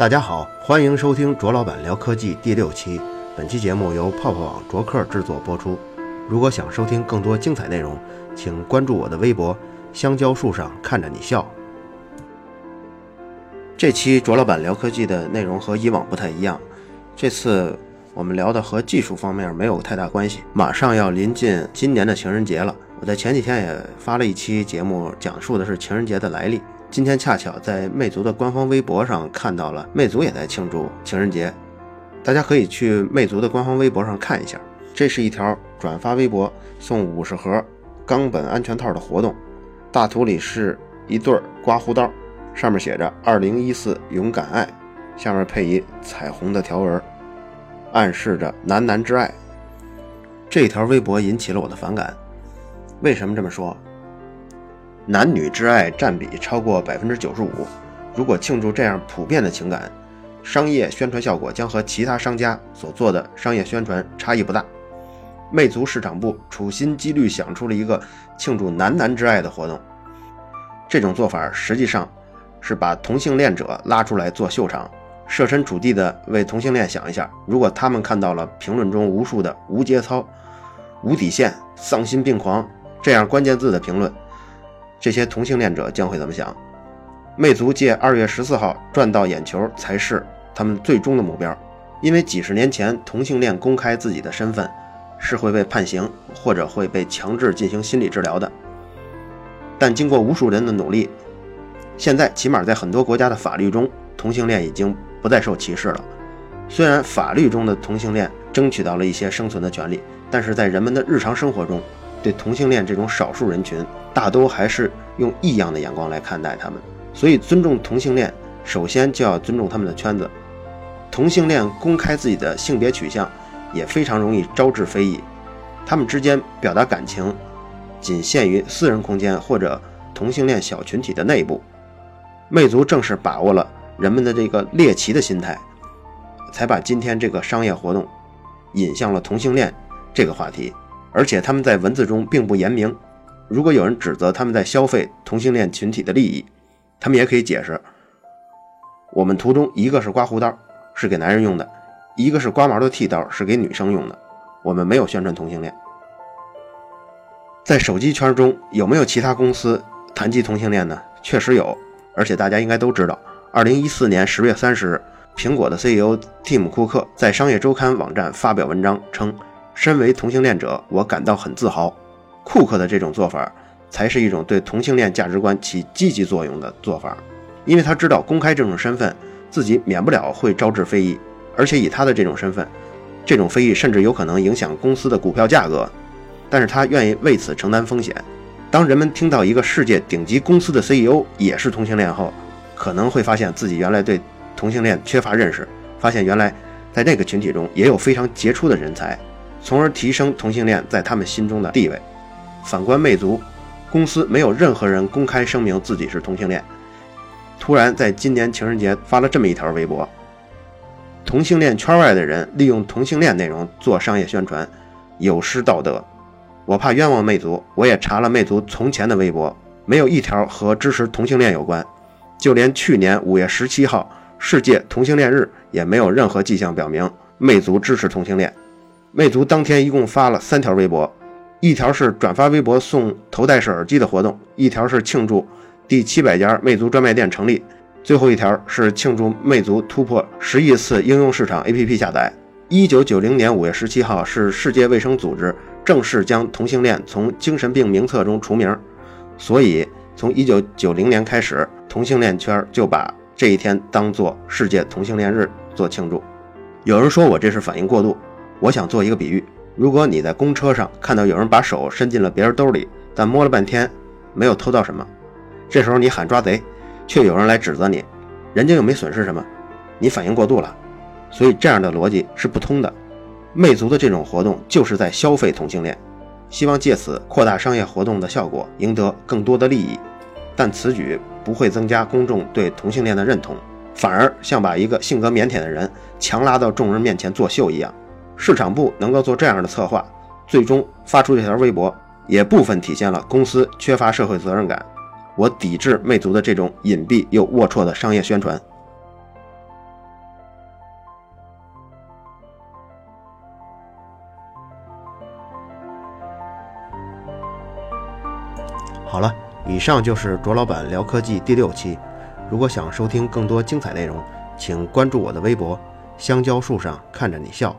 大家好，欢迎收听卓老板聊科技第六期。本期节目由泡泡网卓克制作播出。如果想收听更多精彩内容，请关注我的微博“香蕉树上看着你笑”。这期卓老板聊科技的内容和以往不太一样，这次我们聊的和技术方面没有太大关系。马上要临近今年的情人节了，我在前几天也发了一期节目，讲述的是情人节的来历。今天恰巧在魅族的官方微博上看到了，魅族也在庆祝情人节，大家可以去魅族的官方微博上看一下。这是一条转发微博送五十盒冈本安全套的活动，大图里是一对刮胡刀，上面写着“二零一四勇敢爱”，下面配一彩虹的条纹，暗示着男男之爱。这条微博引起了我的反感，为什么这么说？男女之爱占比超过百分之九十五。如果庆祝这样普遍的情感，商业宣传效果将和其他商家所做的商业宣传差异不大。魅族市场部处心积虑想出了一个庆祝男男之爱的活动，这种做法实际上是把同性恋者拉出来做秀场，设身处地的为同性恋想一下：如果他们看到了评论中无数的无节操、无底线、丧心病狂这样关键字的评论。这些同性恋者将会怎么想？魅族借二月十四号赚到眼球才是他们最终的目标，因为几十年前同性恋公开自己的身份是会被判刑或者会被强制进行心理治疗的。但经过无数人的努力，现在起码在很多国家的法律中，同性恋已经不再受歧视了。虽然法律中的同性恋争取到了一些生存的权利，但是在人们的日常生活中，对同性恋这种少数人群。大都还是用异样的眼光来看待他们，所以尊重同性恋，首先就要尊重他们的圈子。同性恋公开自己的性别取向，也非常容易招致非议。他们之间表达感情，仅限于私人空间或者同性恋小群体的内部。魅族正是把握了人们的这个猎奇的心态，才把今天这个商业活动引向了同性恋这个话题，而且他们在文字中并不言明。如果有人指责他们在消费同性恋群体的利益，他们也可以解释：我们图中一个是刮胡刀，是给男人用的；一个是刮毛的剃刀，是给女生用的。我们没有宣传同性恋。在手机圈中有没有其他公司谈及同性恋呢？确实有，而且大家应该都知道。二零一四年十月三十日，苹果的 CEO 蒂姆·库克在商业周刊网站发表文章称：“身为同性恋者，我感到很自豪。”库克的这种做法，才是一种对同性恋价值观起积极作用的做法，因为他知道公开这种身份，自己免不了会招致非议，而且以他的这种身份，这种非议甚至有可能影响公司的股票价格。但是他愿意为此承担风险。当人们听到一个世界顶级公司的 CEO 也是同性恋后，可能会发现自己原来对同性恋缺乏认识，发现原来在那个群体中也有非常杰出的人才，从而提升同性恋在他们心中的地位。反观魅族，公司没有任何人公开声明自己是同性恋。突然在今年情人节发了这么一条微博：同性恋圈外的人利用同性恋内容做商业宣传，有失道德。我怕冤枉魅族，我也查了魅族从前的微博，没有一条和支持同性恋有关。就连去年五月十七号世界同性恋日，也没有任何迹象表明魅族支持同性恋。魅族当天一共发了三条微博。一条是转发微博送头戴式耳机的活动，一条是庆祝第七百家魅族专卖店成立，最后一条是庆祝魅族突破十亿次应用市场 APP 下载。一九九零年五月十七号是世界卫生组织正式将同性恋从精神病名册中除名，所以从一九九零年开始，同性恋圈就把这一天当做世界同性恋日做庆祝。有人说我这是反应过度，我想做一个比喻。如果你在公车上看到有人把手伸进了别人兜里，但摸了半天没有偷到什么，这时候你喊抓贼，却有人来指责你，人家又没损失什么，你反应过度了，所以这样的逻辑是不通的。魅族的这种活动就是在消费同性恋，希望借此扩大商业活动的效果，赢得更多的利益，但此举不会增加公众对同性恋的认同，反而像把一个性格腼腆的人强拉到众人面前作秀一样。市场部能够做这样的策划最终发出这条微博也部分体现了公司缺乏社会责任感。我抵制魅族的这种隐蔽又龌龊的商业宣传。好了以上就是卓老板聊科技第六期。如果想收听更多精彩内容请关注我的微博香蕉树上看着你笑。